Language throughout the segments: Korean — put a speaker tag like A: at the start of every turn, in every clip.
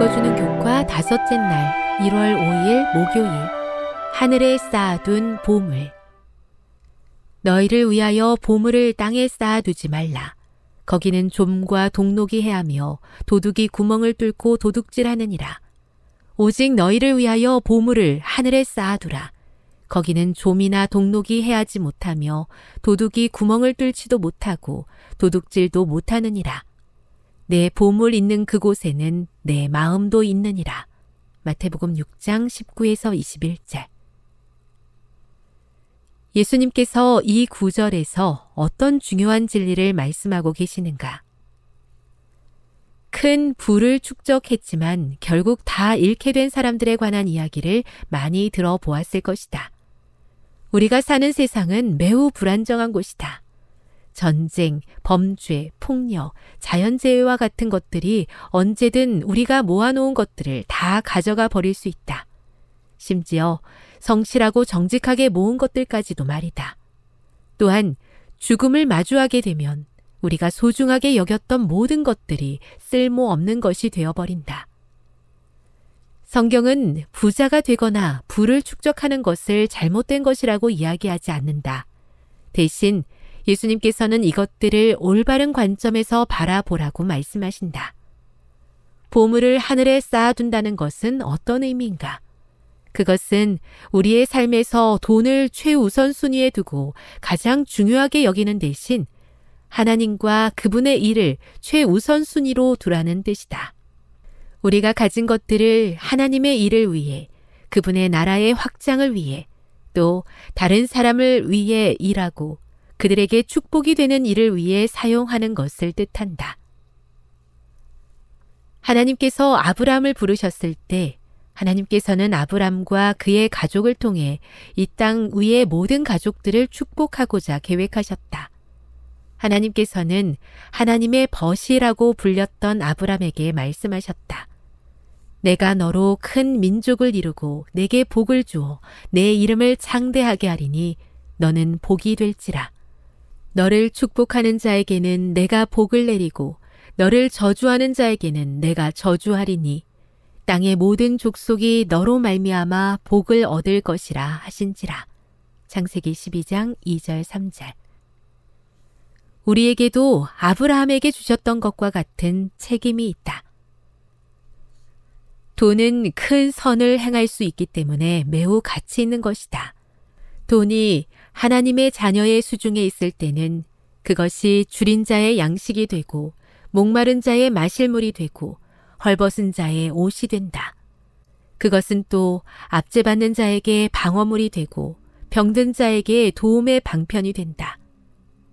A: 읽어주는 교과 다섯째 날 1월 5일 목요일 하늘에 쌓아둔 보물 너희를 위하여 보물을 땅에 쌓아두지 말라. 거기는 좀과 동록이 해하며 도둑이 구멍을 뚫고 도둑질하느니라. 오직 너희를 위하여 보물을 하늘에 쌓아두라. 거기는 좀이나 동록이 해하지 못하며 도둑이 구멍을 뚫지도 못하고 도둑질도 못하느니라. 내 보물 있는 그곳에는 내 마음도 있느니라. 마태복음 6장 19에서 21절. 예수님께서 이 구절에서 어떤 중요한 진리를 말씀하고 계시는가? 큰 부를 축적했지만 결국 다 잃게 된 사람들에 관한 이야기를 많이 들어보았을 것이다. 우리가 사는 세상은 매우 불안정한 곳이다. 전쟁, 범죄, 폭력, 자연재해와 같은 것들이 언제든 우리가 모아놓은 것들을 다 가져가 버릴 수 있다. 심지어 성실하고 정직하게 모은 것들까지도 말이다. 또한 죽음을 마주하게 되면 우리가 소중하게 여겼던 모든 것들이 쓸모없는 것이 되어버린다. 성경은 부자가 되거나 부를 축적하는 것을 잘못된 것이라고 이야기하지 않는다. 대신 예수님께서는 이것들을 올바른 관점에서 바라보라고 말씀하신다. 보물을 하늘에 쌓아둔다는 것은 어떤 의미인가? 그것은 우리의 삶에서 돈을 최우선 순위에 두고 가장 중요하게 여기는 대신 하나님과 그분의 일을 최우선 순위로 두라는 뜻이다. 우리가 가진 것들을 하나님의 일을 위해 그분의 나라의 확장을 위해 또 다른 사람을 위해 일하고 그들에게 축복이 되는 일을 위해 사용하는 것을 뜻한다. 하나님께서 아브라함을 부르셨을 때 하나님께서는 아브람과 그의 가족을 통해 이 땅 위의 모든 가족들을 축복하고자 계획하셨다. 하나님께서는 하나님의 벗이라고 불렸던 아브람에게 말씀하셨다. 내가 너로 큰 민족을 이루고 내게 복을 주어 내 이름을 창대하게 하리니 너는 복이 될지라. 너를 축복하는 자에게는 내가 복을 내리고 너를 저주하는 자에게는 내가 저주하리니 땅의 모든 족속이 너로 말미암아 복을 얻을 것이라 하신지라. 창세기 12장 2절 3절. 우리에게도 아브라함에게 주셨던 것과 같은 책임이 있다. 돈은 큰 선을 행할 수 있기 때문에 매우 가치 있는 것이다. 돈이 하나님의 자녀의 수중에 있을 때는 그것이 줄인 자의 양식이 되고 목마른 자의 마실 물이 되고 헐벗은 자의 옷이 된다. 그것은 또 압제받는 자에게 방어물이 되고 병든 자에게 도움의 방편이 된다.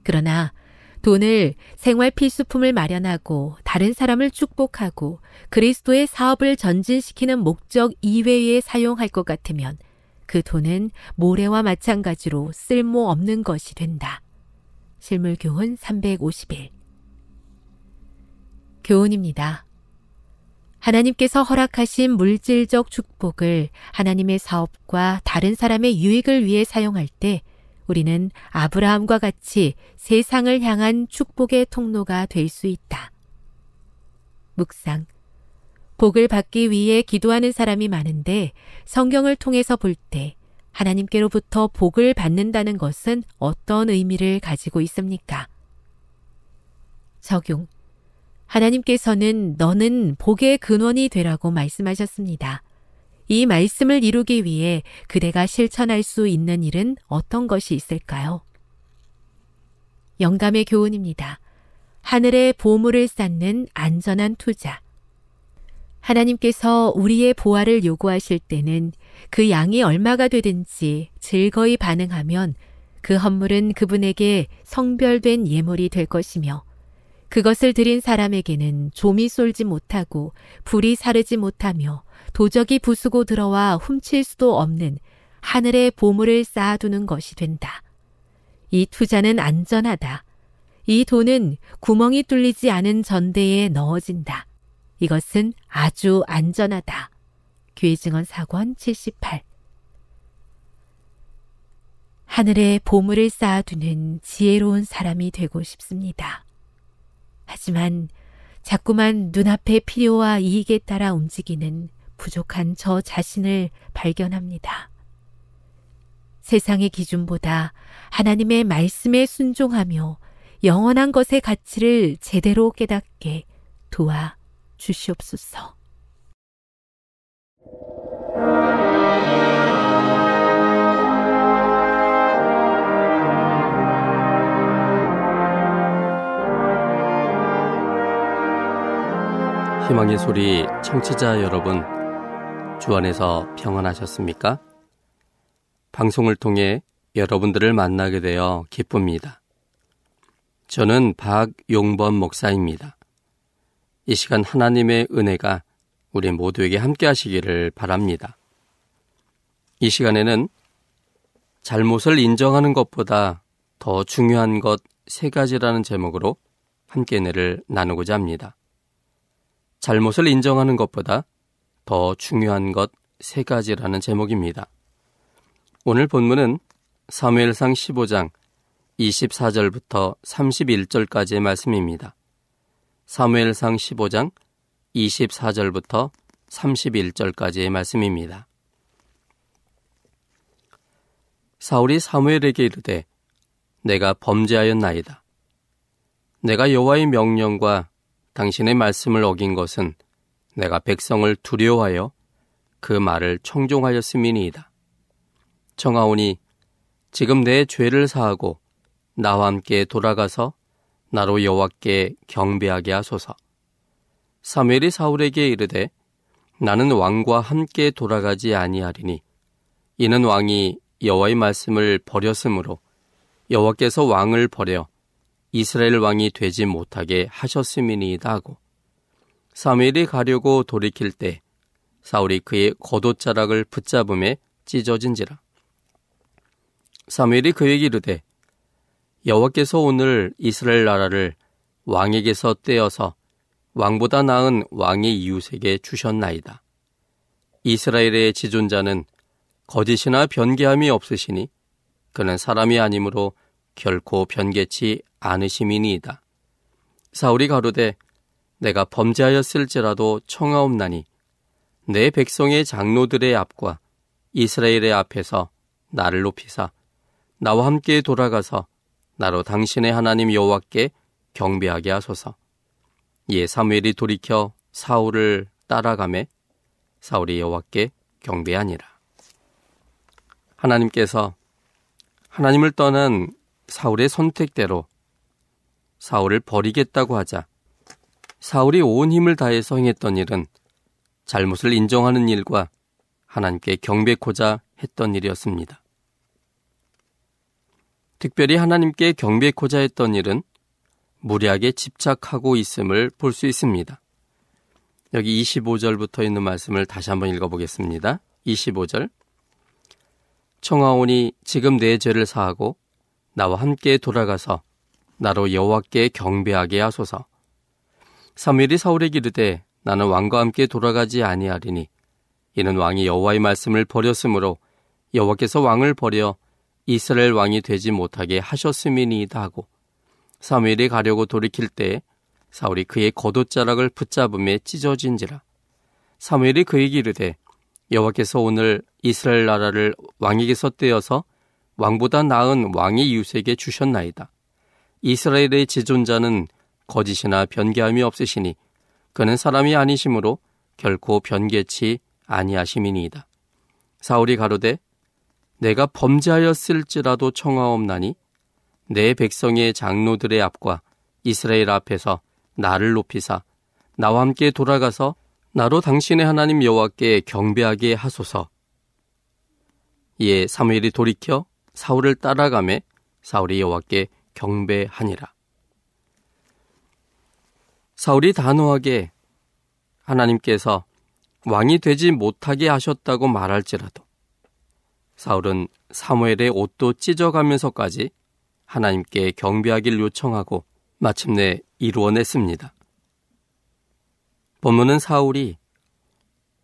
A: 그러나 돈을 생활 필수품을 마련하고 다른 사람을 축복하고 그리스도의 사업을 전진시키는 목적 이외에 사용할 것 같으면 그 돈은 모래와 마찬가지로 쓸모 없는 것이 된다. 실물교훈 351 교훈입니다. 하나님께서 허락하신 물질적 축복을 하나님의 사업과 다른 사람의 유익을 위해 사용할 때 우리는 아브라함과 같이 세상을 향한 축복의 통로가 될 수 있다. 묵상. 복을 받기 위해 기도하는 사람이 많은데 성경을 통해서 볼 때 하나님께로부터 복을 받는다는 것은 어떤 의미를 가지고 있습니까? 적용. 하나님께서는 너는 복의 근원이 되라고 말씀하셨습니다. 이 말씀을 이루기 위해 그대가 실천할 수 있는 일은 어떤 것이 있을까요? 영감의 교훈입니다. 하늘의 보물을 쌓는 안전한 투자. 하나님께서 우리의 보화를 요구하실 때는 그 양이 얼마가 되든지 즐거이 반응하면 그 헌물은 그분에게 성별된 예물이 될 것이며 그것을 드린 사람에게는 좀이 쏠지 못하고 불이 사르지 못하며 도적이 부수고 들어와 훔칠 수도 없는 하늘의 보물을 쌓아두는 것이 된다. 이 투자는 안전하다. 이 돈은 구멍이 뚫리지 않은 전대에 넣어진다. 이것은 아주 안전하다. 교회증언 사권 78 하늘의 보물을 쌓아두는 지혜로운 사람이 되고 싶습니다. 하지만 자꾸만 눈앞의 필요와 이익에 따라 움직이는 부족한 저 자신을 발견합니다. 세상의 기준보다 하나님의 말씀에 순종하며 영원한 것의 가치를 제대로 깨닫게 도와 주시옵소서.
B: 희망의 소리 청취자 여러분, 주 안에서 평안하셨습니까? 방송을 통해 여러분들을 만나게 되어 기쁩니다. 저는 박용범 목사입니다. 이 시간 하나님의 은혜가 우리 모두에게 함께 하시기를 바랍니다. 이 시간에는 잘못을 인정하는 것보다 더 중요한 것 세 가지라는 제목으로 함께 은혜를 나누고자 합니다. 잘못을 인정하는 것보다 더 중요한 것 세 가지라는 제목입니다. 오늘 본문은 사무엘상 15장 24절부터 31절까지의 말씀입니다. 사무엘상 15장 24절부터 31절까지의 말씀입니다. 사울이 사무엘에게 이르되 내가 범죄하였나이다. 내가 여호와의 명령과 당신의 말씀을 어긴 것은 내가 백성을 두려워하여 그 말을 청종하였음이니이다. 청하오니 지금 내 죄를 사하고 나와 함께 돌아가서 나로 여호와께 경배하게 하소서. 사무엘이 사울에게 이르되 나는 왕과 함께 돌아가지 아니하리니 이는 왕이 여호와의 말씀을 버렸으므로 여호와께서 왕을 버려 이스라엘 왕이 되지 못하게 하셨음이니이다 하고 사무엘이 가려고 돌이킬 때 사울이 그의 겉옷자락을 붙잡음에 찢어진지라 사무엘이 그에게 이르되 여호와께서 오늘 이스라엘 나라를 왕에게서 떼어서 왕보다 나은 왕의 이웃에게 주셨나이다. 이스라엘의 지존자는 거짓이나 변개함이 없으시니 그는 사람이 아니므로 결코 변개치 않으심이니이다. 사울이 가로되 내가 범죄하였을지라도 청하옵나니 내 백성의 장로들의 앞과 이스라엘의 앞에서 나를 높이사 나와 함께 돌아가서 나로 당신의 하나님 여호와께 경배하게 하소서. 예 사무엘이 돌이켜 사울을 따라가매 사울이 여호와께 경배하니라. 하나님께서 하나님을 떠난 사울의 선택대로 사울을 버리겠다고 하자 사울이 온 힘을 다해서 행했던 일은 잘못을 인정하는 일과 하나님께 경배코자 했던 일이었습니다. 특별히 하나님께 경배코자 했던 일은 무리하게 집착하고 있음을 볼 수 있습니다. 여기 25절부터 있는 말씀을 다시 한번 읽어보겠습니다. 25절. 청하오니 지금 내 죄를 사하고 나와 함께 돌아가서 나로 여호와께 경배하게 하소서. 사무엘이 사울에게 이르되 나는 왕과 함께 돌아가지 아니하리니 이는 왕이 여호와의 말씀을 버렸으므로 여호와께서 왕을 버려 이스라엘 왕이 되지 못하게 하셨음이니이다 하고 사무엘이 가려고 돌이킬 때 사울이 그의 겉옷자락을 붙잡음에 찢어진지라 사무엘이 그에게 이르되 여호와께서 오늘 이스라엘 나라를 왕에게서 떼어서 왕보다 나은 왕의 이웃에게 주셨나이다. 이스라엘의 지존자는 거짓이나 변개함이 없으시니 그는 사람이 아니심으로 결코 변개치 아니하심이니이다. 사울이 가로되 내가 범죄하였을지라도 청하옵나니 내 백성의 장로들의 앞과 이스라엘 앞에서 나를 높이사 나와 함께 돌아가서 나로 당신의 하나님 여호와께 경배하게 하소서. 이에 사무엘이 돌이켜 사울을 따라가매 사울이 여호와께 경배하니라. 사울이 단호하게 하나님께서 왕이 되지 못하게 하셨다고 말할지라도 사울은 사무엘의 옷도 찢어가면서까지 하나님께 경배하길 요청하고 마침내 이루어냈습니다. 본문은 사울이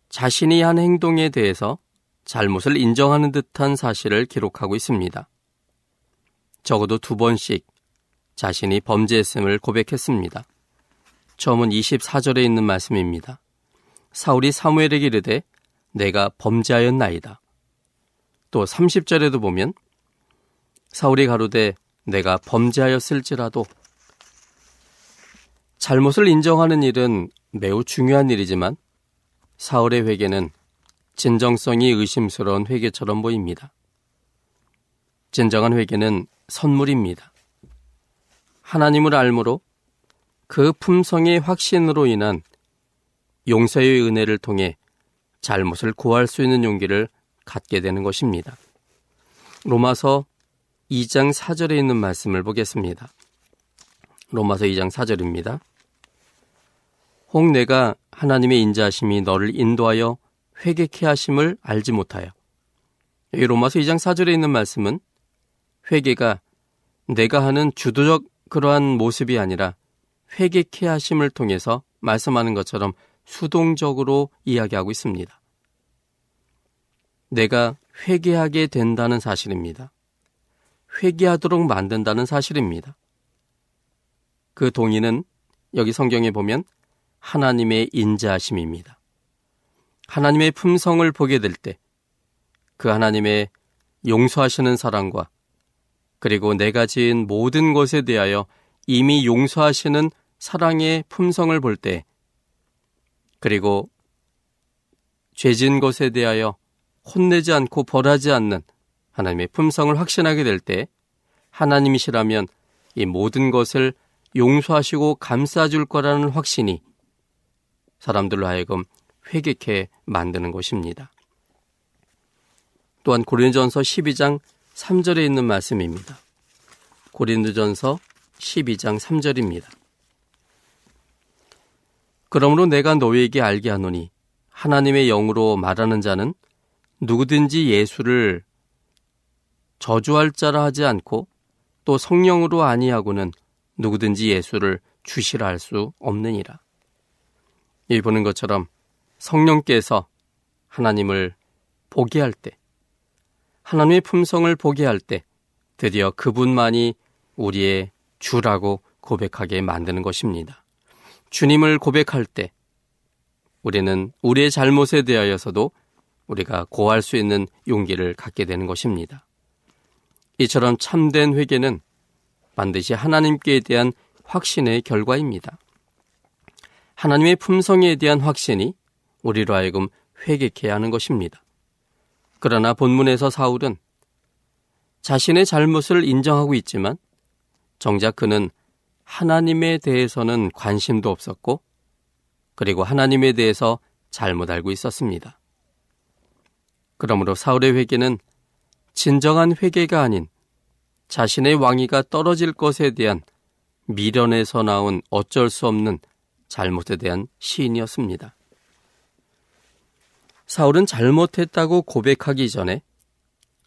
B: 자신이 한 행동에 대해서 잘못을 인정하는 듯한 사실을 기록하고 있습니다. 적어도 두 번씩 자신이 범죄했음을 고백했습니다. 처음은 24절에 있는 말씀입니다. 사울이 사무엘에게 이르되 내가 범죄하였나이다. 또 30절에도 보면 사울이 가로되 내가 범죄하였을지라도 잘못을 인정하는 일은 매우 중요한 일이지만 사울의 회개는 진정성이 의심스러운 회개처럼 보입니다. 진정한 회개는 선물입니다. 하나님을 알므로 그 품성의 확신으로 인한 용서의 은혜를 통해 잘못을 구할 수 있는 용기를 갖게 되는 것입니다. 로마서 2장 4절에 있는 말씀을 보겠습니다. 로마서 2장 4절입니다. 혹 내가 하나님의 인자하심이 너를 인도하여 회개케 하심을 알지 못하여. 여기 로마서 2장 4절에 있는 말씀은 회개가 내가 하는 주도적 그러한 모습이 아니라 회개케 하심을 통해서 말씀하는 것처럼 수동적으로 이야기하고 있습니다. 내가 회개하게 된다는 사실입니다. 회개하도록 만든다는 사실입니다. 그 동의는 여기 성경에 보면 하나님의 인자하심입니다. 하나님의 품성을 보게 될 때 그 하나님의 용서하시는 사랑과 그리고 내가 지은 모든 것에 대하여 이미 용서하시는 사랑의 품성을 볼 때 그리고 죄진 것에 대하여 혼내지 않고 벌하지 않는 하나님의 품성을 확신하게 될 때 하나님이시라면 이 모든 것을 용서하시고 감싸줄 거라는 확신이 사람들로 하여금 회개케 만드는 것입니다. 또한 고린도전서 12장 3절에 있는 말씀입니다. 고린도전서 12장 3절입니다. 그러므로 내가 너희에게 알게 하노니 하나님의 영으로 말하는 자는 누구든지 예수를 저주할 자라 하지 않고 또 성령으로 아니하고는 누구든지 예수를 주시라 할 수 없느니라. 이 보는 것처럼 성령께서 하나님을 보게 할 때, 하나님의 품성을 보게 할 때, 드디어 그분만이 우리의 주라고 고백하게 만드는 것입니다. 주님을 고백할 때, 우리는 우리의 잘못에 대하여서도 우리가 고할 수 있는 용기를 갖게 되는 것입니다. 이처럼 참된 회개는 반드시 하나님께 대한 확신의 결과입니다. 하나님의 품성에 대한 확신이 우리로 하여금 회개케 하는 것입니다. 그러나 본문에서 사울은 자신의 잘못을 인정하고 있지만 정작 그는 하나님에 대해서는 관심도 없었고 그리고 하나님에 대해서 잘못 알고 있었습니다. 그러므로 사울의 회개는 진정한 회개가 아닌 자신의 왕위가 떨어질 것에 대한 미련에서 나온 어쩔 수 없는 잘못에 대한 시인이었습니다. 사울은 잘못했다고 고백하기 전에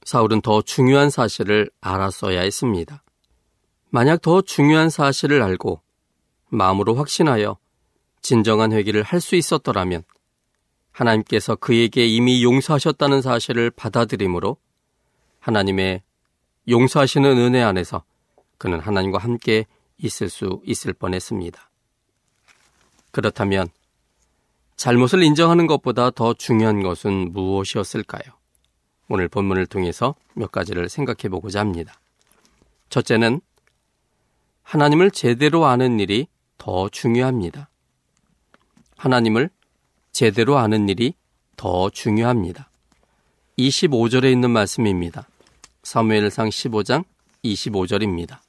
B: 사울은 더 중요한 사실을 알았어야 했습니다. 만약 더 중요한 사실을 알고 마음으로 확신하여 진정한 회개를 할 수 있었더라면 하나님께서 그에게 이미 용서하셨다는 사실을 받아들이므로 하나님의 용서하시는 은혜 안에서 그는 하나님과 함께 있을 수 있을 뻔했습니다. 그렇다면 잘못을 인정하는 것보다 더 중요한 것은 무엇이었을까요? 오늘 본문을 통해서 몇 가지를 생각해 보고자 합니다. 첫째는 하나님을 제대로 아는 일이 더 중요합니다. 하나님을 제대로 아는 일이 더 중요합니다. 25절에 있는 말씀입니다. 사무엘상 15장 25절입니다.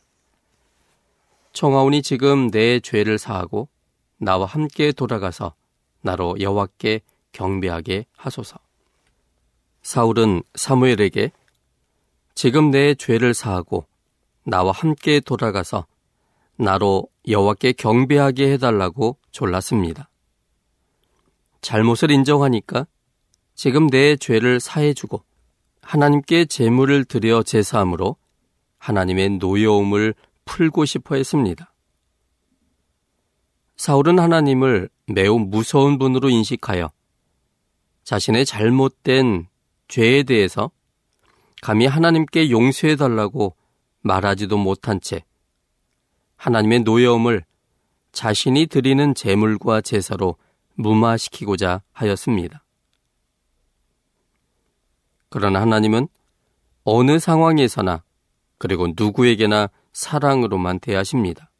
B: 청하오니 지금 내 죄를 사하고 나와 함께 돌아가서 나로 여호와께 경배하게 하소서. 사울은 사무엘에게 지금 내 죄를 사하고 나와 함께 돌아가서 나로 여호와께 경배하게 해달라고 졸랐습니다. 잘못을 인정하니까 지금 내 죄를 사해주고 하나님께 제물을 드려 제사함으로 하나님의 노여움을 풀고 싶어 했습니다. 사울은 하나님을 매우 무서운 분으로 인식하여 자신의 잘못된 죄에 대해서 감히 하나님께 용서해 달라고 말하지도 못한 채 하나님의 노여움을 자신이 드리는 제물과 제사로 무마시키고자 하였습니다. 그러나 하나님은 어느 상황에서나 그리고 누구에게나 사랑으로만 대하십니다.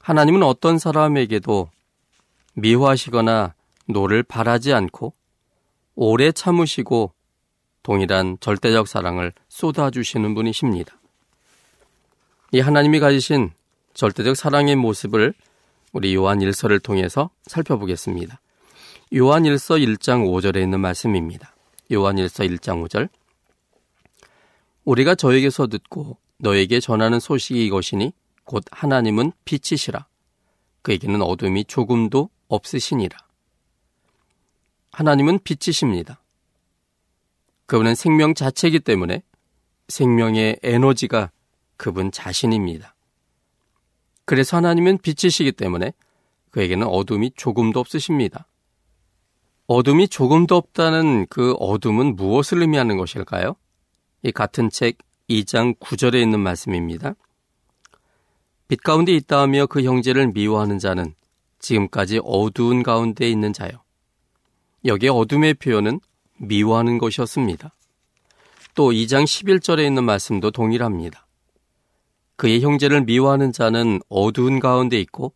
B: 하나님은 어떤 사람에게도 미워하시거나 노를 발하지 않고 오래 참으시고 동일한 절대적 사랑을 쏟아주시는 분이십니다. 이 하나님이 가지신 절대적 사랑의 모습을 우리 요한 1서를 통해서 살펴보겠습니다. 요한 1서 1장 5절에 있는 말씀입니다. 요한 1서 1장 5절 우리가 저에게서 듣고 너희에게 전하는 소식이 이것이니 곧 하나님은 빛이시라. 그에게는 어둠이 조금도 없으시니라. 하나님은 빛이십니다. 그분은 생명 자체이기 때문에 생명의 에너지가 그분 자신입니다. 그래서 하나님은 빛이시기 때문에 그에게는 어둠이 조금도 없으십니다. 어둠이 조금도 없다는 그 어둠은 무엇을 의미하는 것일까요? 이 같은 책 2장 9절에 있는 말씀입니다. 빛 가운데 있다 하며 그 형제를 미워하는 자는 지금까지 어두운 가운데 있는 자요. 여기에 어둠의 표현은 미워하는 것이었습니다. 또 2장 11절에 있는 말씀도 동일합니다. 그의 형제를 미워하는 자는 어두운 가운데 있고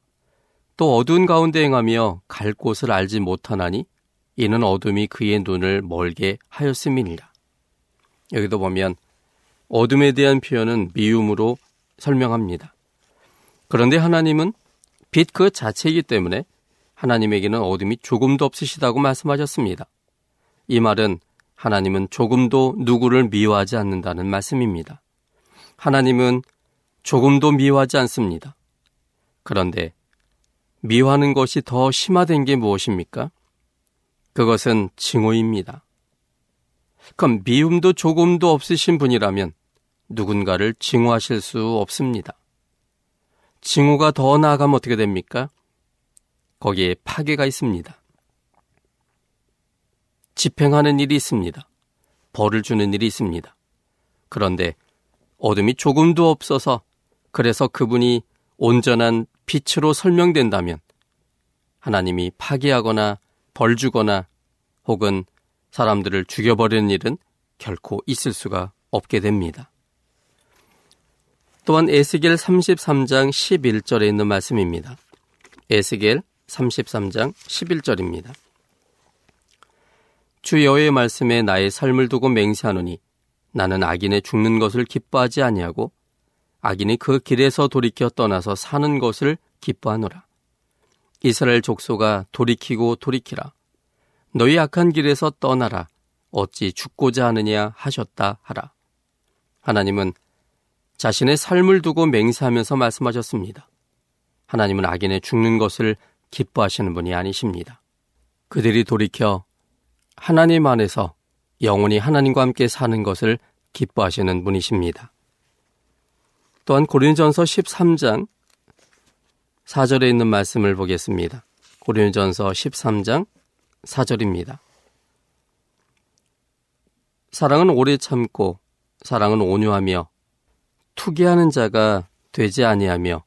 B: 또 어두운 가운데 행하며 갈 곳을 알지 못하나니 이는 어둠이 그의 눈을 멀게 하였음이니라. 여기도 보면 어둠에 대한 표현은 미움으로 설명합니다. 그런데 하나님은 빛 그 자체이기 때문에 하나님에게는 어둠이 조금도 없으시다고 말씀하셨습니다. 이 말은 하나님은 조금도 누구를 미워하지 않는다는 말씀입니다. 하나님은 조금도 미워하지 않습니다. 그런데 미워하는 것이 더 심화된 게 무엇입니까? 그것은 징후입니다. 그럼 미움도 조금도 없으신 분이라면 누군가를 징후하실 수 없습니다. 징후가 더 나아가면 어떻게 됩니까? 거기에 파괴가 있습니다. 집행하는 일이 있습니다. 벌을 주는 일이 있습니다. 그런데 어둠이 조금도 없어서 그래서 그분이 온전한 빛으로 설명된다면 하나님이 파괴하거나 벌 주거나 혹은 사람들을 죽여버리는 일은 결코 있을 수가 없게 됩니다. 또한 에스겔 33장 11절에 있는 말씀입니다. 에스겔 33장 11절입니다. 주 여호의 말씀에 나의 삶을 두고 맹세하노니 나는 악인의 죽는 것을 기뻐하지 아니하고 악인이 그 길에서 돌이켜 떠나서 사는 것을 기뻐하노라. 이스라엘 족소가 돌이키고 돌이키라. 너희 악한 길에서 떠나라. 어찌 죽고자 하느냐 하셨다 하라. 하나님은 자신의 삶을 두고 맹세하면서 말씀하셨습니다. 하나님은 악인의 죽는 것을 기뻐하시는 분이 아니십니다. 그들이 돌이켜 하나님 안에서 영원히 하나님과 함께 사는 것을 기뻐하시는 분이십니다. 또한 고린전서 13장 4절에 있는 말씀을 보겠습니다. 고린전서 13장 4절입니다. 사랑은 오래 참고 사랑은 온유하며 투기하는 자가 되지 아니하며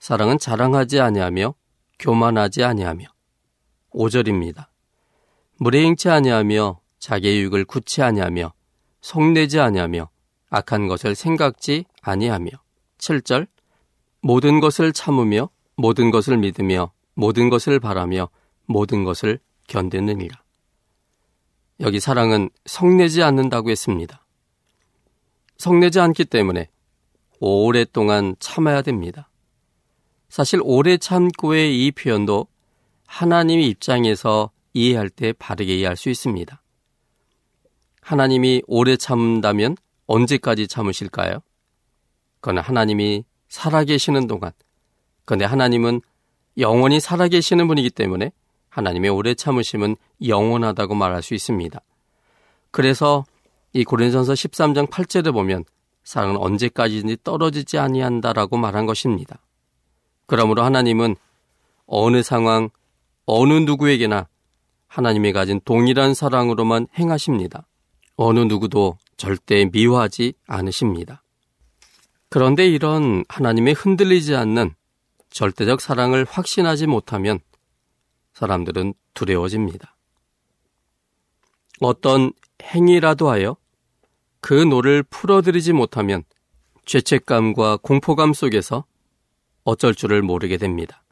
B: 사랑은 자랑하지 아니하며 교만하지 아니하며 5절입니다. 무례행치 아니하며 자기의 유익을 굳지 아니하며 속내지 아니하며 악한 것을 생각지 아니하며 7절 모든 것을 참으며 모든 것을 믿으며 모든 것을 바라며 모든 것을 견디느니라. 여기 사랑은 성내지 않는다고 했습니다. 성내지 않기 때문에 오랫동안 참아야 됩니다. 사실 오래 참고의 이 표현도 하나님 입장에서 이해할 때 바르게 이해할 수 있습니다. 하나님이 오래 참는다면 언제까지 참으실까요? 그건 하나님이 살아계시는 동안. 그런데 하나님은 영원히 살아계시는 분이기 때문에 하나님의 오래 참으심은 영원하다고 말할 수 있습니다. 그래서 이 고린전서 13장 8절에 보면 사랑은 언제까지든지 떨어지지 아니한다라고 말한 것입니다. 그러므로 하나님은 어느 상황, 어느 누구에게나 하나님이 가진 동일한 사랑으로만 행하십니다. 어느 누구도 절대 미워하지 않으십니다. 그런데 이런 하나님의 흔들리지 않는 절대적 사랑을 확신하지 못하면 사람들은 두려워집니다. 어떤 행위라도 하여 그 노를 풀어드리지 못하면 죄책감과 공포감 속에서 어쩔 줄을 모르게 됩니다.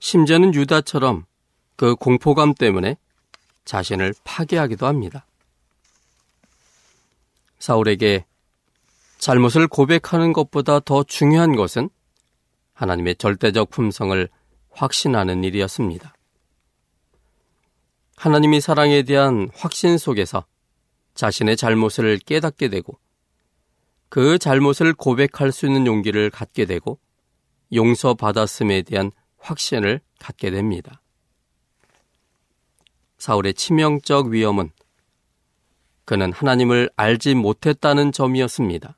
B: 심지어는 유다처럼 그 공포감 때문에 자신을 파괴하기도 합니다. 사울에게 잘못을 고백하는 것보다 더 중요한 것은 하나님의 절대적 품성을 확신하는 일이었습니다. 하나님이 사랑에 대한 확신 속에서 자신의 잘못을 깨닫게 되고 그 잘못을 고백할 수 있는 용기를 갖게 되고 용서받았음에 대한 확신을 갖게 됩니다. 사울의 치명적 위험은 그는 하나님을 알지 못했다는 점이었습니다.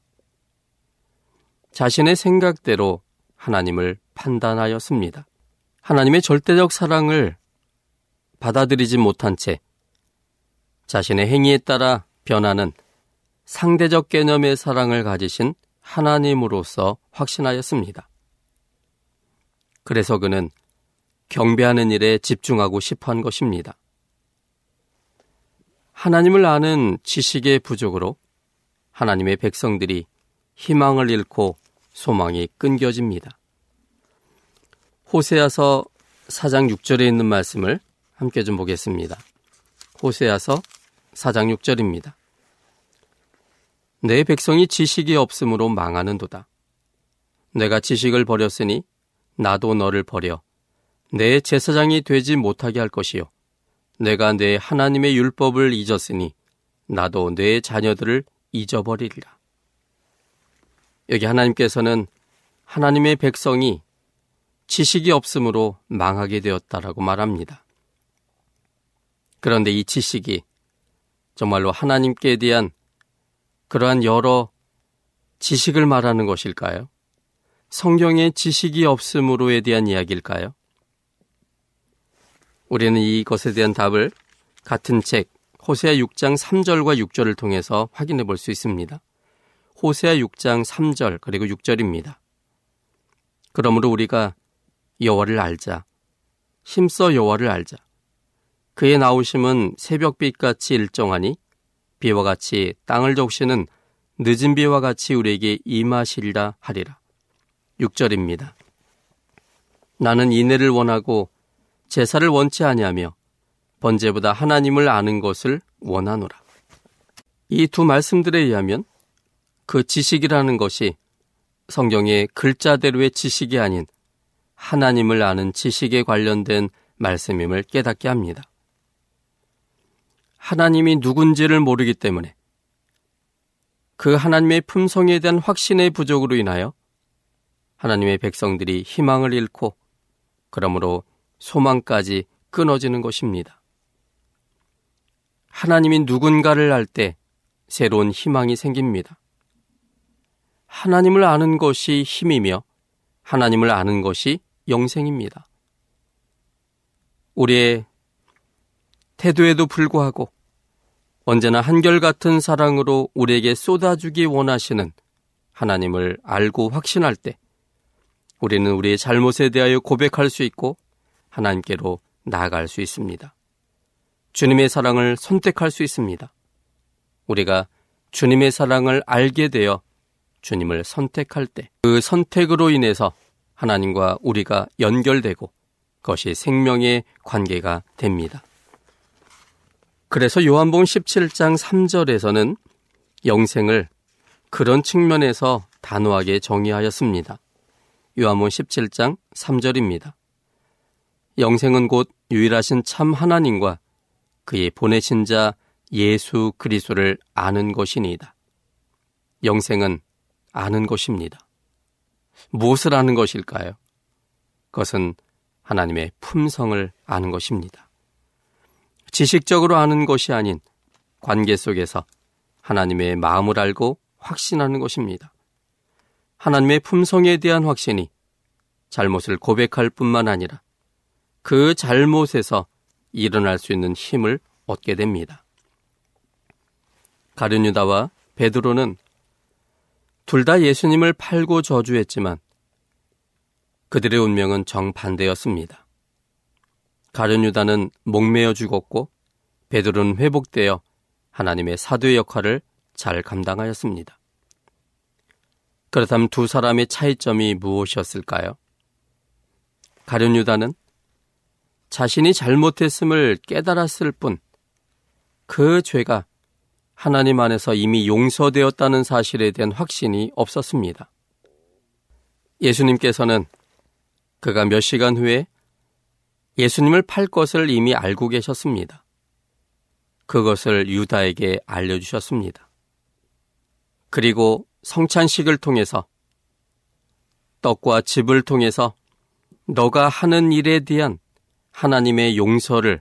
B: 자신의 생각대로 하나님을 판단하였습니다. 하나님의 절대적 사랑을 받아들이지 못한 채 자신의 행위에 따라 변하는 상대적 개념의 사랑을 가지신 하나님으로서 확신하였습니다. 그래서 그는 경배하는 일에 집중하고 싶어 한 것입니다. 하나님을 아는 지식의 부족으로 하나님의 백성들이 희망을 잃고 소망이 끊겨집니다. 호세아서 4장 6절에 있는 말씀을 함께 좀 보겠습니다. 호세아서 4장 6절입니다. 내 백성이 지식이 없으므로 망하는도다. 내가 지식을 버렸으니 나도 너를 버려 내 제사장이 되지 못하게 할 것이요. 내가 내 하나님의 율법을 잊었으니 나도 내 자녀들을 잊어버리리라. 여기 하나님께서는 하나님의 백성이 지식이 없으므로 망하게 되었다라고 말합니다. 그런데 이 지식이 정말로 하나님께 대한 그러한 여러 지식을 말하는 것일까요? 성경에 지식이 없으므로에 대한 이야기일까요? 우리는 이것에 대한 답을 같은 책 호세아 6장 3절과 6절을 통해서 확인해 볼 수 있습니다. 호세아 6장 3절 그리고 6절입니다. 그러므로 우리가 여호와를 알자. 힘써 여호와를 알자. 그의 나오심은 새벽빛같이 일정하니 비와 같이 땅을 적시는 늦은 비와 같이 우리에게 임하시리라 하리라. 6절입니다. 나는 인애를 원하고 제사를 원치 아니하며 번제보다 하나님을 아는 것을 원하노라. 이 두 말씀들에 의하면 그 지식이라는 것이 성경의 글자대로의 지식이 아닌 하나님을 아는 지식에 관련된 말씀임을 깨닫게 합니다. 하나님이 누군지를 모르기 때문에 그 하나님의 품성에 대한 확신의 부족으로 인하여 하나님의 백성들이 희망을 잃고 그러므로 소망까지 끊어지는 것입니다. 하나님이 누군가를 알 때 새로운 희망이 생깁니다. 하나님을 아는 것이 힘이며 하나님을 아는 것이 영생입니다. 우리의 태도에도 불구하고 언제나 한결같은 사랑으로 우리에게 쏟아주기 원하시는 하나님을 알고 확신할 때 우리는 우리의 잘못에 대하여 고백할 수 있고 하나님께로 나아갈 수 있습니다. 주님의 사랑을 선택할 수 있습니다. 우리가 주님의 사랑을 알게 되어 주님을 선택할 때 그 선택으로 인해서 하나님과 우리가 연결되고 그것이 생명의 관계가 됩니다. 그래서 요한복음 17장 3절에서는 영생을 그런 측면에서 단호하게 정의하였습니다. 요한복음 17장 3절입니다. 영생은 곧 유일하신 참 하나님과 그의 보내신 자 예수 그리스도를 아는 것이니이다. 영생은 아는 것입니다. 무엇을 아는 것일까요? 그것은 하나님의 품성을 아는 것입니다. 지식적으로 아는 것이 아닌 관계 속에서 하나님의 마음을 알고 확신하는 것입니다. 하나님의 품성에 대한 확신이 잘못을 고백할 뿐만 아니라 그 잘못에서 일어날 수 있는 힘을 얻게 됩니다. 가룟유다와 베드로는 둘 다 예수님을 팔고 저주했지만 그들의 운명은 정반대였습니다. 가룟 유다는 목매어 죽었고 베드로는 회복되어 하나님의 사도의 역할을 잘 감당하였습니다. 그렇다면 두 사람의 차이점이 무엇이었을까요? 가룟 유다는 자신이 잘못했음을 깨달았을 뿐 그 죄가 하나님 안에서 이미 용서되었다는 사실에 대한 확신이 없었습니다. 예수님께서는 그가 몇 시간 후에 예수님을 팔 것을 이미 알고 계셨습니다. 그것을 유다에게 알려주셨습니다. 그리고 성찬식을 통해서 떡과 집을 통해서 너가 하는 일에 대한 하나님의 용서를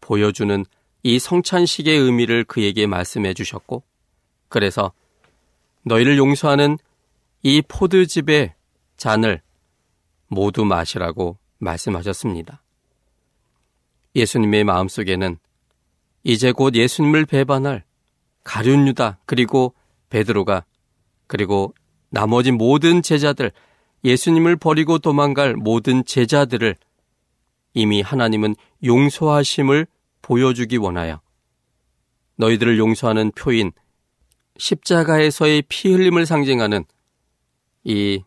B: 보여주는 이 성찬식의 의미를 그에게 말씀해 주셨고, 그래서 너희를 용서하는 이 포드집의 잔을 모두 마시라고 말씀하셨습니다. 예수님의 마음속에는 이제 곧 예수님을 배반할 가룟 유다 그리고 베드로가 그리고 나머지 모든 제자들 예수님을 버리고 도망갈 모든 제자들을 이미 하나님은 용서하심을 보여주기 원하여 너희들을 용서하는 표인 십자가에서의 피 흘림을 상징하는 이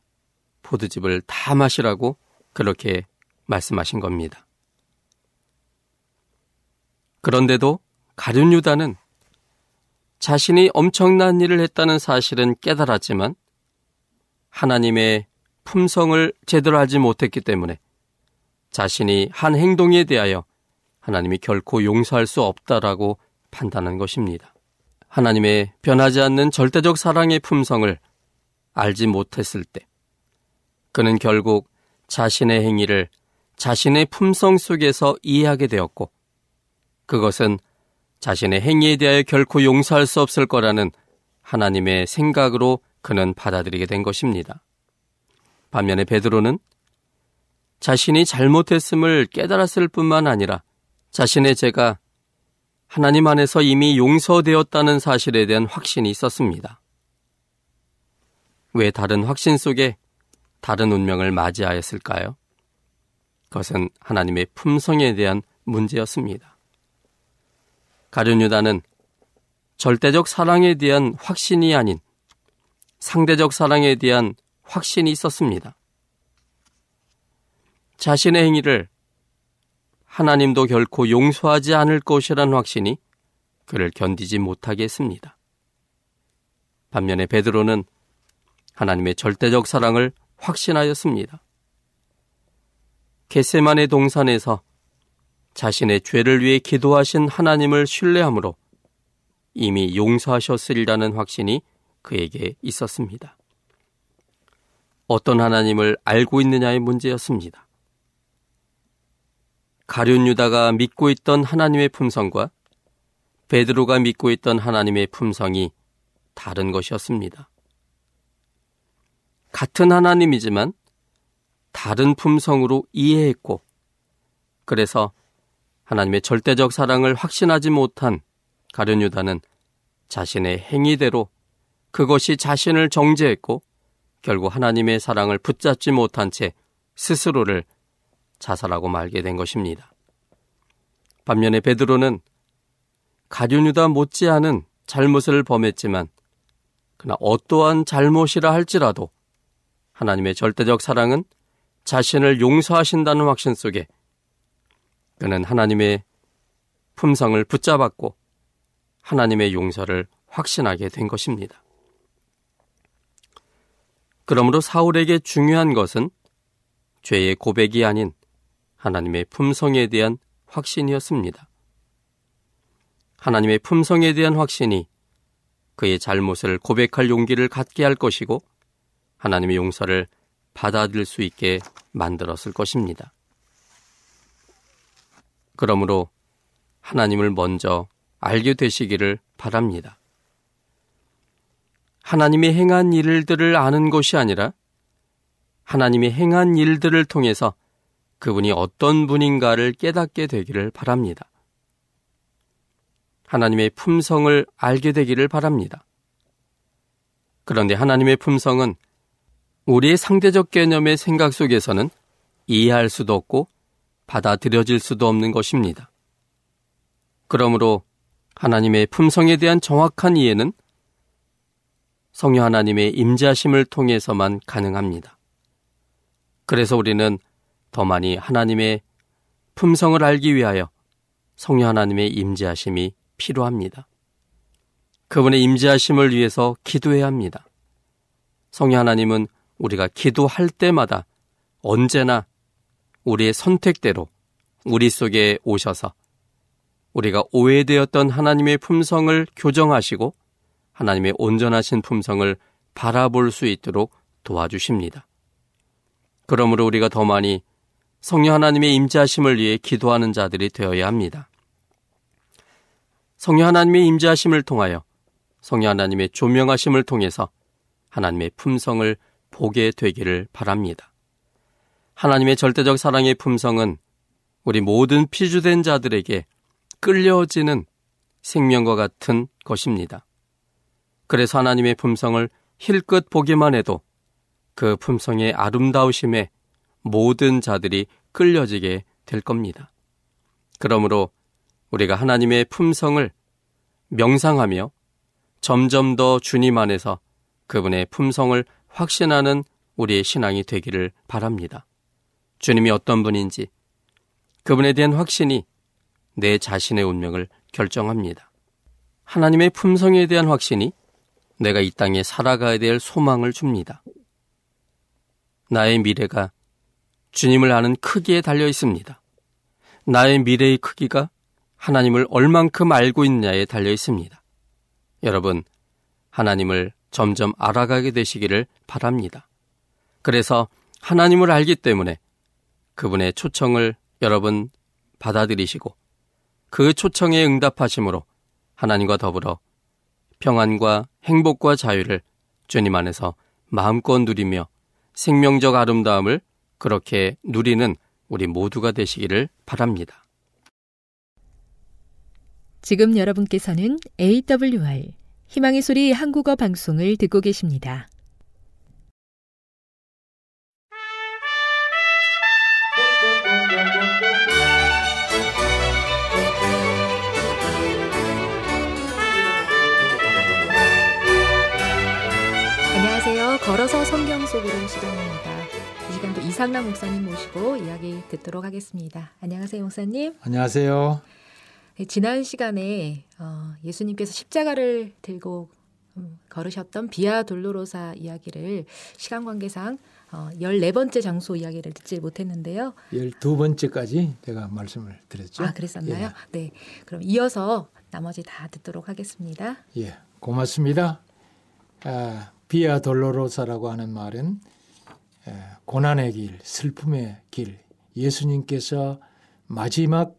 B: 포드즙을 다 마시라고 그렇게 말씀하신 겁니다. 그런데도 가룟 유다는 자신이 엄청난 일을 했다는 사실은 깨달았지만 하나님의 품성을 제대로 알지 못했기 때문에 자신이 한 행동에 대하여 하나님이 결코 용서할 수 없다라고 판단한 것입니다. 하나님의 변하지 않는 절대적 사랑의 품성을 알지 못했을 때 그는 결국 자신의 행위를 자신의 품성 속에서 이해하게 되었고 그것은 자신의 행위에 대하여 결코 용서할 수 없을 거라는 하나님의 생각으로 그는 받아들이게 된 것입니다. 반면에 베드로는 자신이 잘못했음을 깨달았을 뿐만 아니라 자신의 죄가 하나님 안에서 이미 용서되었다는 사실에 대한 확신이 있었습니다. 왜 다른 확신 속에 다른 운명을 맞이하였을까요? 그것은 하나님의 품성에 대한 문제였습니다. 가룟유다는 절대적 사랑에 대한 확신이 아닌 상대적 사랑에 대한 확신이 있었습니다. 자신의 행위를 하나님도 결코 용서하지 않을 것이라는 확신이 그를 견디지 못하게 했습니다. 반면에 베드로는 하나님의 절대적 사랑을 확신하였습니다. 겟세만의 동산에서 자신의 죄를 위해 기도하신 하나님을 신뢰함으로 이미 용서하셨으리라는 확신이 그에게 있었습니다. 어떤 하나님을 알고 있느냐의 문제였습니다. 가룟 유다가 믿고 있던 하나님의 품성과 베드로가 믿고 있던 하나님의 품성이 다른 것이었습니다. 같은 하나님이지만 다른 품성으로 이해했고 그래서 하나님의 절대적 사랑을 확신하지 못한 가룟 유다는 자신의 행위대로 그것이 자신을 정죄했고 결국 하나님의 사랑을 붙잡지 못한 채 스스로를 자살하고 말게 된 것입니다. 반면에 베드로는 가룟유다 못지않은 잘못을 범했지만 그러나 어떠한 잘못이라 할지라도 하나님의 절대적 사랑은 자신을 용서하신다는 확신 속에 그는 하나님의 품성을 붙잡았고 하나님의 용서를 확신하게 된 것입니다. 그러므로 사울에게 중요한 것은 죄의 고백이 아닌 하나님의 품성에 대한 확신이었습니다. 하나님의 품성에 대한 확신이 그의 잘못을 고백할 용기를 갖게 할 것이고 하나님의 용서를 받아들일 수 있게 만들었을 것입니다. 그러므로 하나님을 먼저 알게 되시기를 바랍니다. 하나님이 행한 일들을 아는 것이 아니라 하나님이 행한 일들을 통해서 그분이 어떤 분인가를 깨닫게 되기를 바랍니다. 하나님의 품성을 알게 되기를 바랍니다. 그런데 하나님의 품성은 우리의 상대적 개념의 생각 속에서는 이해할 수도 없고 받아들여질 수도 없는 것입니다. 그러므로 하나님의 품성에 대한 정확한 이해는 성령 하나님의 임재하심을 통해서만 가능합니다. 그래서 우리는 더 많이 하나님의 품성을 알기 위하여 성령 하나님의 임재하심이 필요합니다. 그분의 임재하심을 위해서 기도해야 합니다. 성령 하나님은 우리가 기도할 때마다 언제나 우리의 선택대로 우리 속에 오셔서 우리가 오해되었던 하나님의 품성을 교정하시고 하나님의 온전하신 품성을 바라볼 수 있도록 도와주십니다. 그러므로 우리가 더 많이 성령 하나님의 임재하심을 위해 기도하는 자들이 되어야 합니다. 성령 하나님의 임재하심을 통하여 성령 하나님의 조명하심을 통해서 하나님의 품성을 보게 되기를 바랍니다. 하나님의 절대적 사랑의 품성은 우리 모든 피주된 자들에게 끌려지는 생명과 같은 것입니다. 그래서 하나님의 품성을 힐끗 보기만 해도 그 품성의 아름다우심에 모든 자들이 끌려지게 될 겁니다. 그러므로 우리가 하나님의 품성을 명상하며 점점 더 주님 안에서 그분의 품성을 확신하는 우리의 신앙이 되기를 바랍니다. 주님이 어떤 분인지 그분에 대한 확신이 내 자신의 운명을 결정합니다. 하나님의 품성에 대한 확신이 내가 이 땅에 살아가야 될 소망을 줍니다. 나의 미래가 주님을 아는 크기에 달려 있습니다. 나의 미래의 크기가 하나님을 얼만큼 알고 있느냐에 달려 있습니다. 여러분, 하나님을 점점 알아가게 되시기를 바랍니다. 그래서 하나님을 알기 때문에 그분의 초청을 여러분 받아들이시고 그 초청에 응답하심으로 하나님과 더불어 평안과 행복과 자유를 주님 안에서 마음껏 누리며 생명적 아름다움을 그렇게 누리는 우리 모두가 되시기를 바랍니다.
A: 지금 여러분께서는 AWR 희망의 소리 한국어 방송을 듣고 계십니다. 안녕하세요. 걸어서 성경 속으로 시간입니다. 이 시간도 이상남 목사님 모시고 이야기 듣도록 하겠습니다. 안녕하세요, 목사님.
C: 안녕하세요. 네, 지난 시간에 어, 예수님께서 십자가를 들고 음, 걸으셨던 비아 돌로로사 이야기를 시간 관계상 어, 14번째 장소 이야기를 듣지 못했는데요.
D: 12번째까지 제가 말씀을 드렸죠.
C: 아, 그랬었나요? 네. 그럼 이어서 나머지 다 듣도록 하겠습니다.
D: 예, 예 고맙습니다. 아, 비아 돌로로사라고 하는 말은 에, 고난의 길, 슬픔의 길, 예수님께서 마지막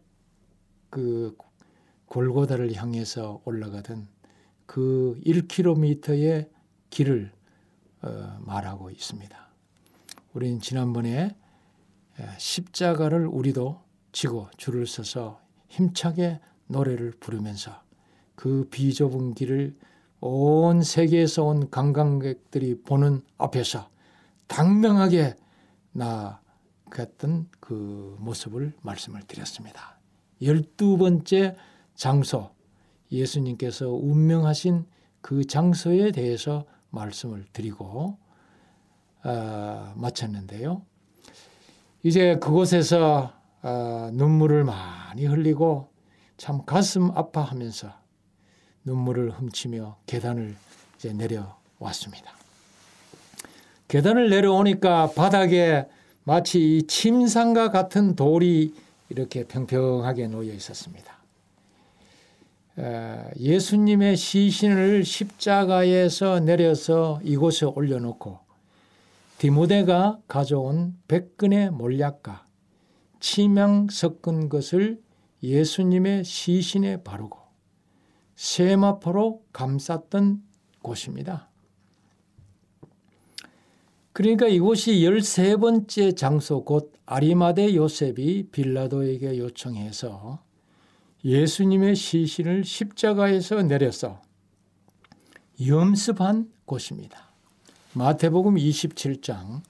D: 그 골고다를 향해서 올라가던 그 1km의 길을 어, 말하고 있습니다. 우리는 지난번에 십자가를 우리도 지고 줄을 서서 힘차게 노래를 부르면서 그 비좁은 길을 온 세계에서 온 관광객들이 보는 앞에서 당당하게 나갔던 그 모습을 말씀을 드렸습니다. 열두 번째 장소, 예수님께서 운명하신 그 장소에 대해서 말씀을 드리고 어, 마쳤는데요. 이제 그곳에서 어, 눈물을 많이 흘리고 참 가슴 아파하면서 눈물을 훔치며 계단을 이제 내려왔습니다. 계단을 내려오니까 바닥에 마치 침상과 같은 돌이 이렇게 평평하게 놓여 있었습니다. 예수님의 시신을 십자가에서 내려서 이곳에 올려놓고 디모데가 가져온 백근의 몰약과 치명 섞은 것을 예수님의 시신에 바르고 세마포로 감쌌던 곳입니다. 그러니까 이곳이 열세 번째 장소 곧 아리마대 요셉이 빌라도에게 요청해서 예수님의 시신을 십자가에서 내려서 염습한 곳입니다. 마태복음 27장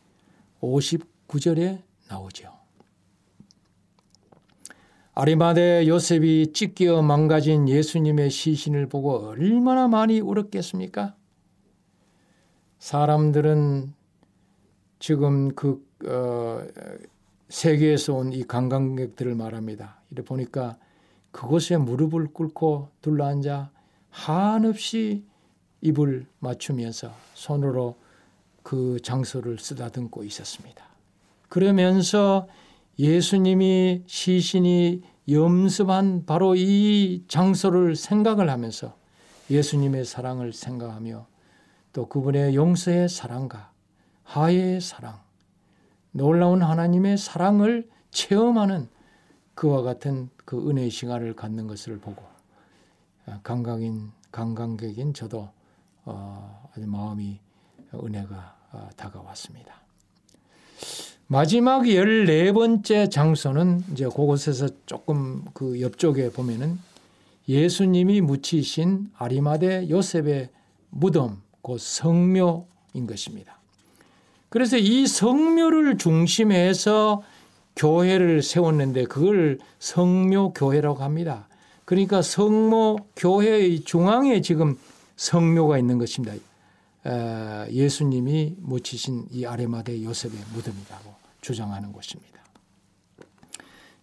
D: 59절에 나오죠. 아리마대 요셉이 찢겨 망가진 예수님의 시신을 보고 얼마나 많이 울었겠습니까? 사람들은 지금 그 어, 세계에서 온 이 관광객들을 말합니다. 이래 보니까 그곳에 무릎을 꿇고 둘러앉아 한없이 입을 맞추면서 손으로 그 장소를 쓰다듬고 있었습니다. 그러면서 예수님이 시신이 염습한 바로 이 장소를 생각을 하면서 예수님의 사랑을 생각하며 또 그분의 용서의 사랑과 하의 사랑, 놀라운 하나님의 사랑을 체험하는 그와 같은 그 은혜의 시간을 갖는 것을 보고 관광인 관광객인 저도 어, 아주 마음이 은혜가 어, 다가왔습니다. 마지막 14번째 장소는 이제 그곳에서 조금 그 옆쪽에 보면은 예수님이 묻히신 아리마대 요셉의 무덤, 그 성묘인 것입니다. 그래서 이 성묘를 중심해서 교회를 세웠는데 그걸 성묘교회라고 합니다. 그러니까 성모 교회의 중앙에 지금 성묘가 있는 것입니다. 예수님이 묻히신 이 아레마대 요셉의 무덤이라고 주장하는 곳입니다.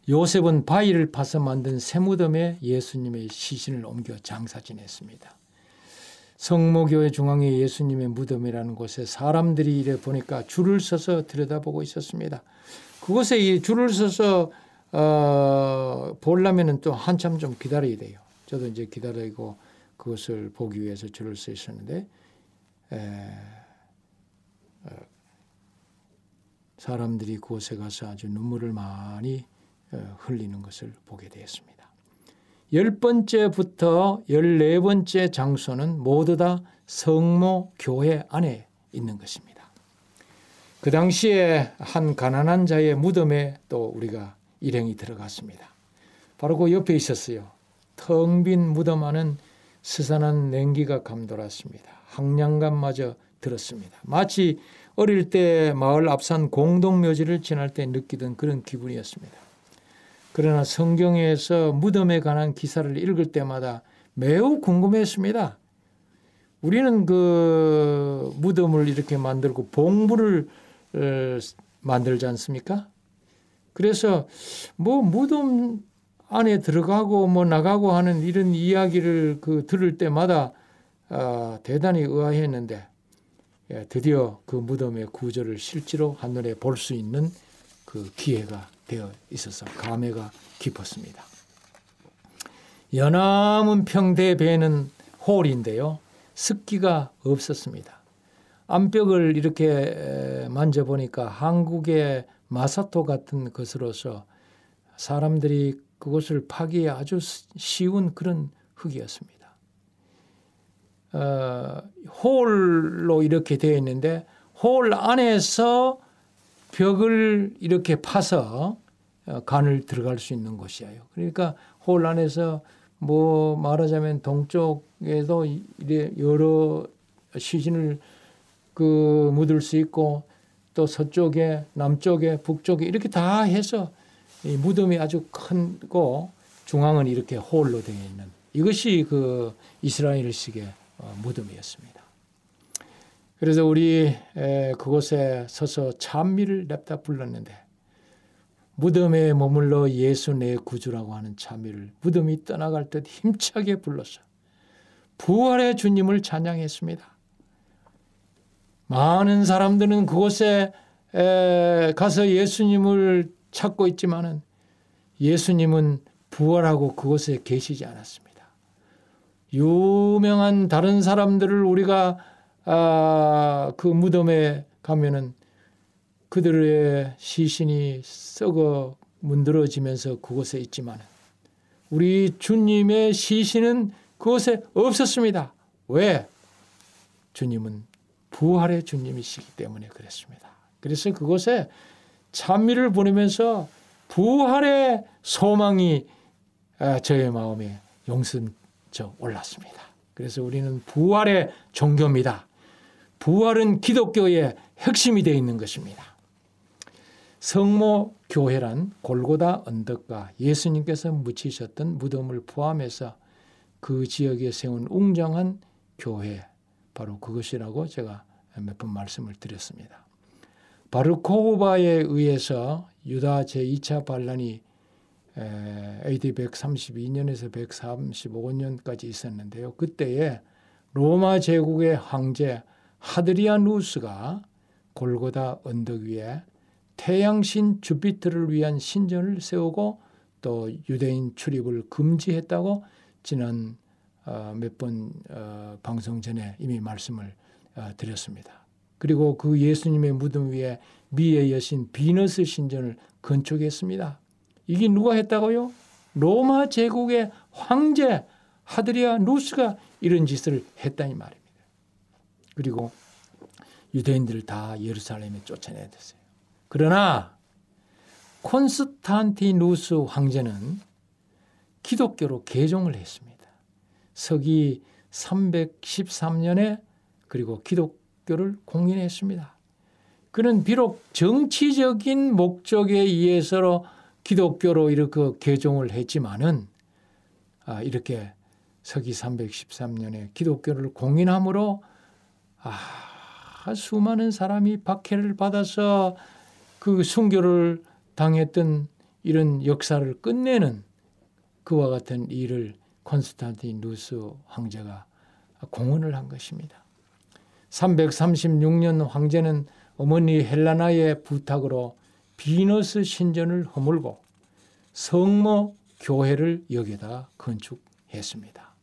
D: 요셉은 바위를 파서 만든 새 무덤에 예수님의 시신을 옮겨 장사 지냈습니다. 성모교회 중앙에 예수님의 무덤이라는 곳에 사람들이 이래 보니까 줄을 서서 들여다보고 있었습니다. 그곳에 이 줄을 서서 어, 보려면은 또 한참 좀 기다려야 돼요. 저도 이제 기다리고 그것을 보기 위해서 줄을 서 있었는데 에, 어, 사람들이 그곳에 가서 아주 눈물을 많이 어, 흘리는 것을 보게 되었습니다. 열 번째부터 열네 번째 장소는 모두 다 성모 교회 안에 있는 것입니다. 그 당시에 한 가난한 자의 무덤에 또 우리가 일행이 들어갔습니다. 바로 그 옆에 있었어요. 텅 빈 무덤 안은 스산한 냉기가 감돌았습니다. 항량감마저 들었습니다. 마치 어릴 때 마을 앞산 공동묘지를 지날 때 느끼던 그런 기분이었습니다. 그러나 성경에서 무덤에 관한 기사를 읽을 때마다 매우 궁금했습니다. 우리는 그 무덤을 이렇게 만들고 봉부를 만들지 않습니까? 그래서 뭐 무덤 안에 들어가고 뭐 나가고 하는 이런 이야기를 그 들을 때마다 아, 대단히 의아했는데 예, 드디어 그 무덤의 구조를 실제로 한눈에 볼 수 있는 그 기회가 되어 있어서 감회가 깊었습니다. 연암은 평대 배는 홀인데요. 습기가 없었습니다. 암벽을 이렇게 만져보니까 한국의 마사토 같은 것으로서 사람들이 그것을 파기에 아주 쉬운 그런 흙이었습니다. 어, 홀로 이렇게 되어 있는데 홀 안에서 벽을 이렇게 파서 어, 간을 들어갈 수 있는 곳이에요. 그러니까 홀 안에서 뭐 말하자면 동쪽에도 여러 시신을 그 묻을 수 있고 또 서쪽에 남쪽에 북쪽에 이렇게 다 해서 이 무덤이 아주 큰고 중앙은 이렇게 홀로 되어 있는 이것이 그 이스라엘식의 어, 무덤이었습니다. 그래서 우리 그곳에 서서 찬미를 냅다 불렀는데 무덤에 머물러 예수 내 구주라고 하는 찬미를 무덤이 떠나갈 듯 힘차게 불러서 부활의 주님을 찬양했습니다. 많은 사람들은 그곳에 가서 예수님을 찾고 있지만은 예수님은 부활하고 그곳에 계시지 않았습니다. 유명한 다른 사람들을 우리가 아, 그 무덤에 가면은 그들의 시신이 썩어 문드러지면서 그곳에 있지만 우리 주님의 시신은 그곳에 없었습니다. 왜? 주님은 부활의 주님이시기 때문에 그랬습니다. 그래서 그곳에 찬미를 보내면서 부활의 소망이 아, 저의 마음에 저 올랐습니다. 그래서 우리는 부활의 종교입니다. 부활은 기독교의 핵심이 되어 있는 것입니다. 성모 교회란 골고다 언덕과 예수님께서 묻히셨던 무덤을 포함해서 그 지역에 세운 웅장한 교회 바로 그것이라고 제가 몇 번 말씀을 드렸습니다. 바르코바에 의해서 유다 제2차 반란이 AD 132년에서 135년까지 있었는데요. 그때에 로마 제국의 황제 하드리아누스가 골고다 언덕 위에 태양신 주피터를 위한 신전을 세우고 또 유대인 출입을 금지했다고 지난 어, 몇번 어, 방송 전에 이미 말씀을 어, 드렸습니다. 그리고 그 예수님의 무덤 위에 미의 여신 비너스 신전을 건축했습니다. 이게 누가 했다고요? 로마 제국의 황제 하드리아 누스가 이런 짓을 했다니 말입니다. 그리고 유대인들을 다 예루살렘에 쫓아내야 됐어요. 그러나 콘스탄티누스 황제는 기독교로 개종을 했습니다. 서기 313년에 그리고 기독교를 공인했습니다. 그는 비록 정치적인 목적에 의해서 기독교로 이렇게 개종을 했지만은 아, 이렇게 서기 313년에 기독교를 공인함으로 아, 수많은 사람이 박해를 받아서 그 순교를 당했던 이런 역사를 끝내는 그와 같은 일을 콘스탄티누스 황제가 공헌을 한 것입니다. 336년 황제는 어머니 헬라나의 부탁으로 비너스 신전을 허물고 성모 교회를 여기다 건축했습니다.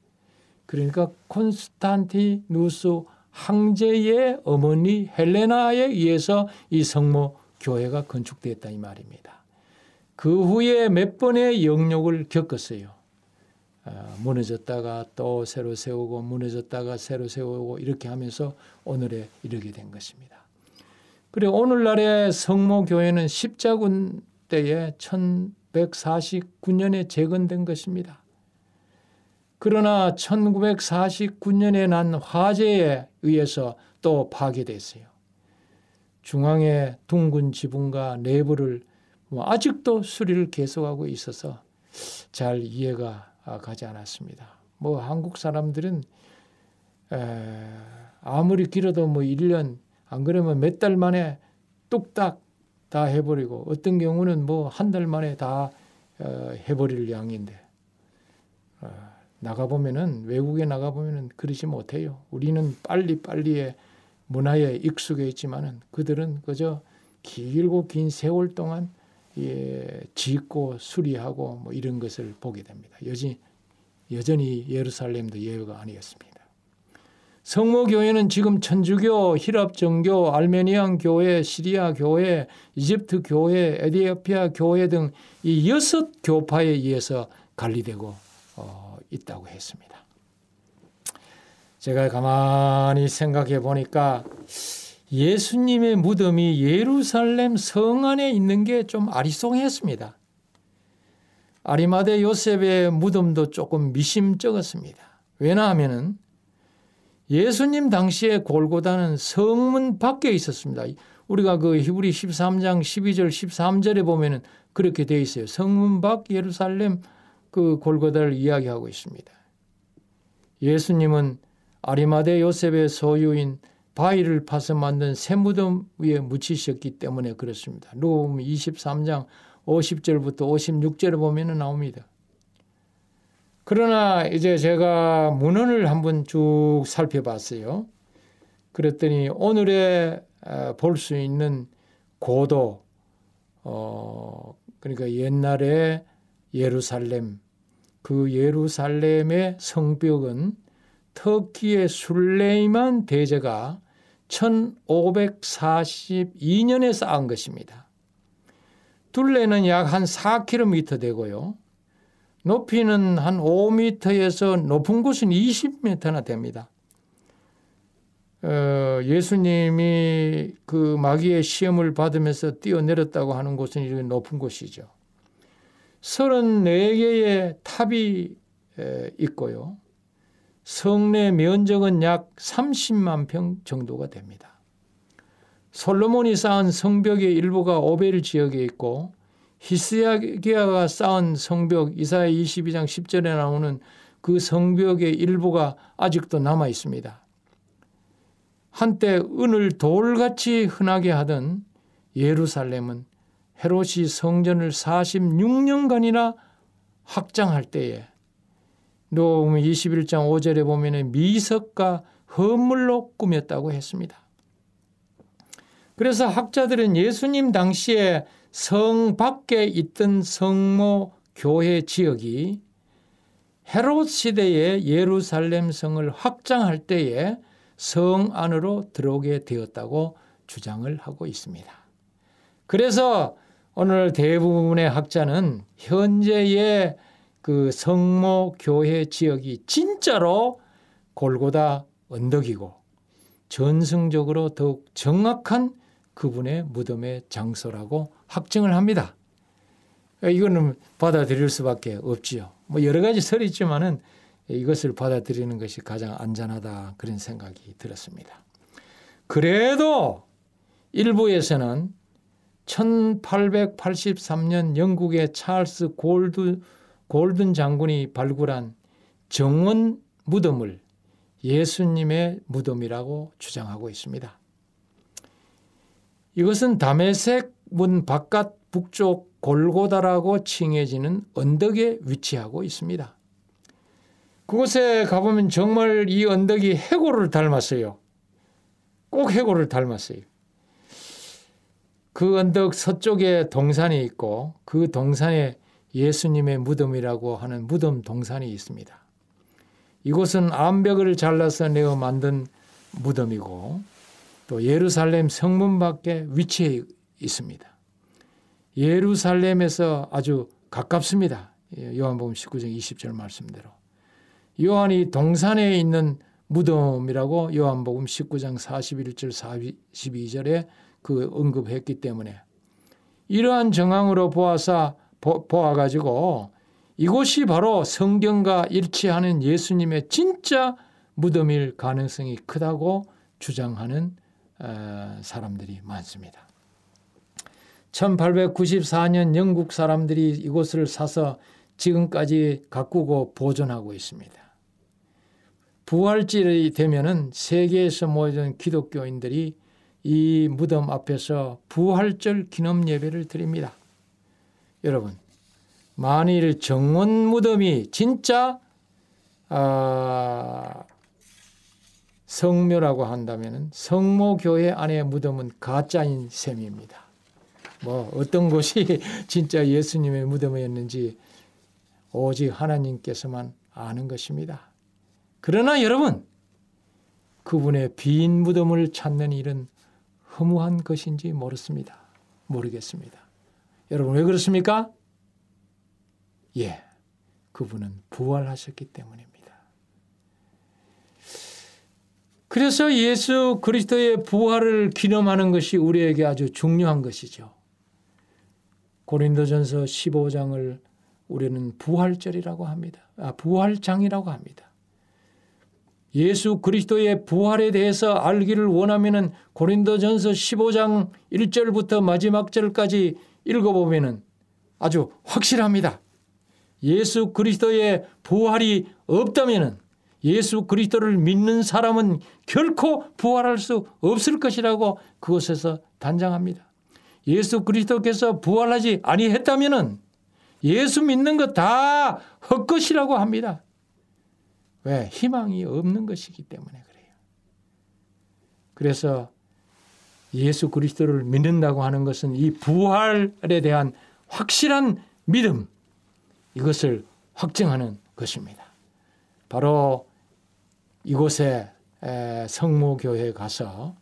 D: 그러니까 콘스탄티누스 황제의 어머니 헬레나에 의해서 이 성모 교회가 건축되었다 이 말입니다. 그 후에 몇 번의 영역을 겪었어요. 아, 무너졌다가 또 새로 세우고 무너졌다가 새로 세우고 이렇게 하면서 오늘에 이르게 된 것입니다. 그리고 오늘날의 성모교회는 십자군 때에 1149년에 재건된 것입니다. 그러나 1949년에 난 화재에 의해서 또 파괴됐어요. 중앙의 둥근 지붕과 내부를 뭐 아직도 수리를 계속하고 있어서 잘 이해가 가지 않았습니다. 뭐 한국 사람들은 아무리 길어도 뭐 1년 안 그러면 몇 달 만에 뚝딱 다 해버리고 어떤 경우는 뭐 한 달 만에 다 어, 해버릴 양인데 어, 나가 보면은 외국에 나가 보면은 그러지 못해요. 우리는 빨리 빨리의 문화에 익숙해 있지만은 그들은 그저 길고 긴 세월 동안 예, 짓고 수리하고 뭐 이런 것을 보게 됩니다. 여전히 여전히 예루살렘도 예외가 아니었습니다. 성모교회는 지금 천주교, 히랍 정교, 알메니안 교회, 시리아 교회, 이집트 교회, 에디오피아 교회 등 이 여섯 교파에 의해서 관리되고 어, 있다고 했습니다. 제가 가만히 생각해 보니까 예수님의 무덤이 예루살렘 성 안에 있는 게 좀 아리송했습니다. 아리마대 요셉의 무덤도 조금 미심쩍었습니다. 왜냐하면은 예수님 당시에 골고다는 성문 밖에 있었습니다. 우리가 그 히브리 13장 12절 13절에 보면은 그렇게 되어 있어요. 성문 밖 예루살렘 그 골고다를 이야기하고 있습니다. 예수님은 아리마대 요셉의 소유인 바위를 파서 만든 새 무덤 위에 묻히셨기 때문에 그렇습니다. 누가 23장 50절부터 56절에 보면 나옵니다. 그러나 이제 제가 문헌을 한번 쭉 살펴봤어요. 그랬더니 오늘에 볼 수 있는 고도, 어, 그러니까 옛날에 예루살렘, 그 예루살렘의 성벽은 터키의 술레이만 대제가 1542년에 쌓은 것입니다. 둘레는 약 한 4km 되고요. 높이는 한 5m에서 높은 곳은 20m나 됩니다. 어, 예수님이 그 마귀의 시험을 받으면서 뛰어내렸다고 하는 곳은 이렇게 높은 곳이죠. 34개의 탑이 있고요. 성내 면적은 약 30만 평 정도가 됩니다. 솔로몬이 쌓은 성벽의 일부가 오벨 지역에 있고 히스야기야가 쌓은 성벽 이사야 22장 10절에 나오는 그 성벽의 일부가 아직도 남아 있습니다. 한때 은을 돌같이 흔하게 하던 예루살렘은 헤롯이 성전을 46년간이나 확장할 때에 노음 21장 5절에 보면 미석과 헌물로 꾸몄다고 했습니다. 그래서 학자들은 예수님 당시에 성 밖에 있던 성모 교회 지역이 헤롯 시대의 예루살렘 성을 확장할 때에 성 안으로 들어오게 되었다고 주장을 하고 있습니다. 그래서 오늘 대부분의 학자는 현재의 그 성모 교회 지역이 진짜로 골고다 언덕이고 전승적으로 더욱 정확한 그분의 무덤의 장소라고 확증을 합니다. 이거는 받아들일 수밖에 없지요. 뭐 여러 가지 설이 있지만은 이것을 받아들이는 것이 가장 안전하다 그런 생각이 들었습니다. 그래도 일부에서는 1883년 영국의 찰스 골드, 골든 장군이 발굴한 정원 무덤을 예수님의 무덤이라고 주장하고 있습니다. 이것은 담에색 문 바깥 북쪽 골고다라고 칭해지는 언덕에 위치하고 있습니다. 그곳에 가보면 정말 이 언덕이 해골을 닮았어요. 꼭 해골을 닮았어요. 그 언덕 서쪽에 동산이 있고 그 동산에 예수님의 무덤이라고 하는 무덤 동산이 있습니다. 이곳은 암벽을 잘라서 내어 만든 무덤이고 또 예루살렘 성문 밖에 위치해 있습니다. 예루살렘에서 아주 가깝습니다. 요한복음 19장 20절 말씀대로. 요한이 동산에 있는 무덤이라고 요한복음 19장 41절 42절에 그 언급했기 때문에 이러한 정황으로 보아서 보아 가지고 이곳이 바로 성경과 일치하는 예수님의 진짜 무덤일 가능성이 크다고 주장하는 어, 사람들이 많습니다. 1894년 영국 사람들이 이곳을 사서 지금까지 가꾸고 보존하고 있습니다. 부활절이 되면은 세계에서 모여든 기독교인들이 이 무덤 앞에서 부활절 기념 예배를 드립니다. 여러분, 만일 정원 무덤이 진짜 아, 성묘라고 한다면 성모교회 안에 무덤은 가짜인 셈입니다. 뭐 어떤 곳이 진짜 예수님의 무덤이었는지 오직 하나님께서만 아는 것입니다. 그러나 여러분 그분의 빈 무덤을 찾는 일은 허무한 것인지 모르습니다. 모르겠습니다. 여러분 왜 그렇습니까? 예, 그분은 부활하셨기 때문입니다. 그래서 예수 그리스도의 부활을 기념하는 것이 우리에게 아주 중요한 것이죠. 고린도전서 15장을 우리는 부활절이라고 합니다. 아, 부활장이라고 합니다. 예수 그리스도의 부활에 대해서 알기를 원하면은 고린도전서 15장 1절부터 마지막 절까지 읽어보면은 아주 확실합니다. 예수 그리스도의 부활이 없다면은 예수 그리스도를 믿는 사람은 결코 부활할 수 없을 것이라고 그곳에서 단장합니다. 예수 그리스도께서 부활하지 아니했다면은 예수 믿는 것 다 헛것이라고 합니다. 왜? 희망이 없는 것이기 때문에 그래요. 그래서 예수 그리스도를 믿는다고 하는 것은 이 부활에 대한 확실한 믿음 이것을 확증하는 것입니다. 바로 이곳에 성모교회에 가서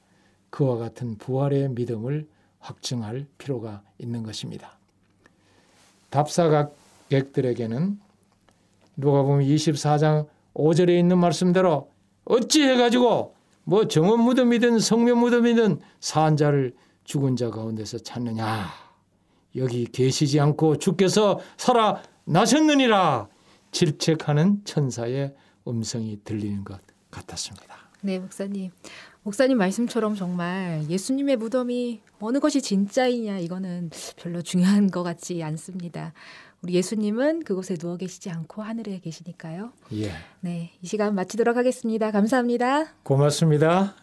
D: 그와 같은 부활의 믿음을 확증할 필요가 있는 것입니다. 답사각객들에게는 누가 보면 24장 5절에 있는 말씀대로 어찌 해 가지고 뭐 정원 무덤이든 성묘 무덤이든 사한 자를 죽은 자 가운데서 찾느냐 여기 계시지 않고 주께서 살아 나셨느니라 질책하는 천사의 음성이 들리는 것 같았습니다.
C: 네, 목사님. 목사님 말씀처럼 정말 예수님의 무덤이 어느 것이 진짜이냐 이거는 별로 중요한 것 같지 않습니다. 우리 예수님은 그곳에 누워 계시지 않고 하늘에 계시니까요.
D: 예.
C: 네, 이 시간 마치도록 하겠습니다. 감사합니다.
D: 고맙습니다.